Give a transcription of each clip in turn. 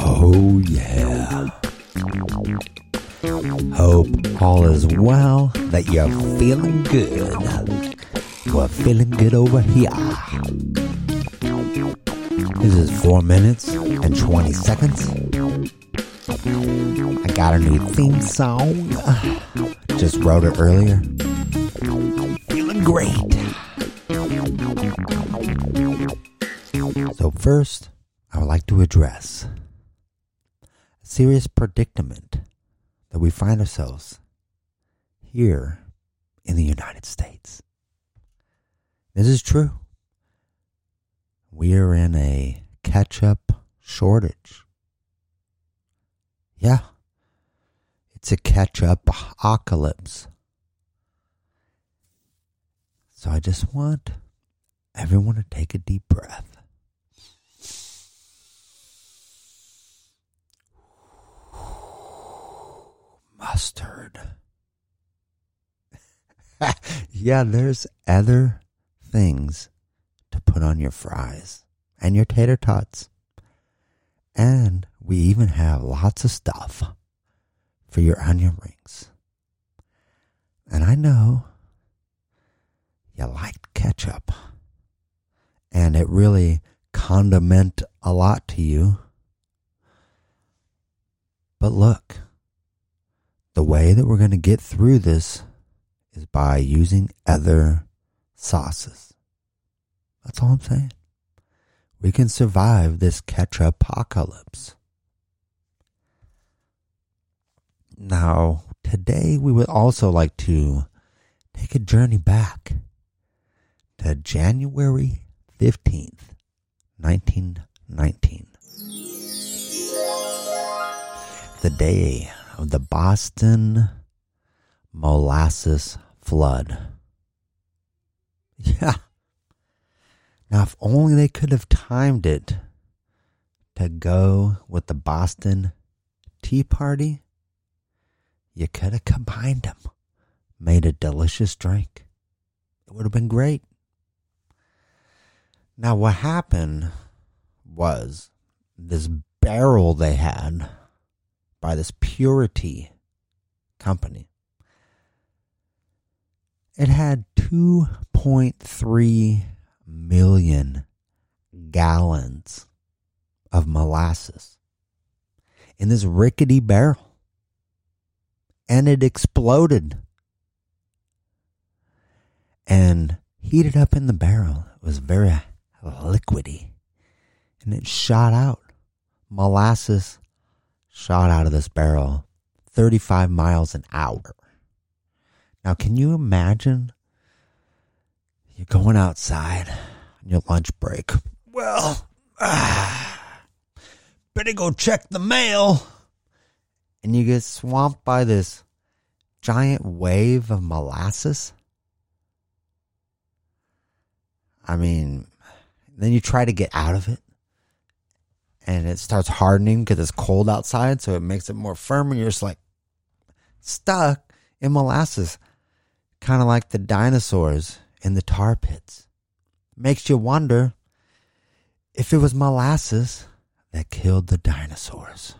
Oh, yeah. Hope all is well, that you're feeling good. We're feeling good over here. This is 4 minutes and 20 seconds. I got a new theme song. Just wrote it earlier. Feeling great. First, I would like to address a serious predicament that we find ourselves here in the United States. This is true. We are in a ketchup shortage. Yeah, it's a ketchup apocalypse. So I just want everyone to take a deep breath. Mustard. yeah, there's other things to put on your fries and your tater tots. And we even have lots of stuff for your onion rings. And I know you like ketchup. And it really condiment a lot to you. But look, the way that we're going to get through this is by using other sauces. That's all I'm saying. We can survive this ketchup apocalypse. Now, today we would also like to take a journey back to January 15th, 1919. The day of the Boston molasses flood. Yeah. Now, if only they could have timed it to go with the Boston Tea Party, you could have combined them, made a delicious drink. It would have been great. Now, what happened was this barrel they had by this Purity company. It had 2.3 million gallons of molasses in this rickety barrel. And it exploded and heated up in the barrel. It was very liquidy and it shot out. Molasses shot out of this barrel 35 miles an hour. Now, can you imagine you're going outside on your lunch break? Well, ah, better go check the mail. And you get swamped by this giant wave of molasses. I mean, then you try to get out of it and it starts hardening because it's cold outside, so it makes it more firm, and you're just like stuck in molasses, kind of like the dinosaurs in the tar pits. Makes you wonder if it was molasses that killed the dinosaurs.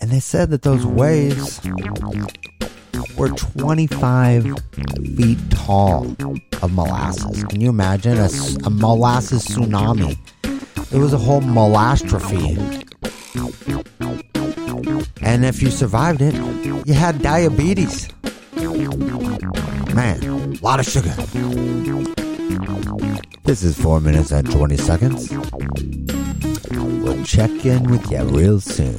And they said that those waves were 25 feet tall of molasses. Can you imagine a, a molasses tsunami? It was a whole molastrophe. And if you survived it, you had diabetes. Man, a lot of sugar. This is 4 minutes and 20 seconds. We'll check in with you real soon.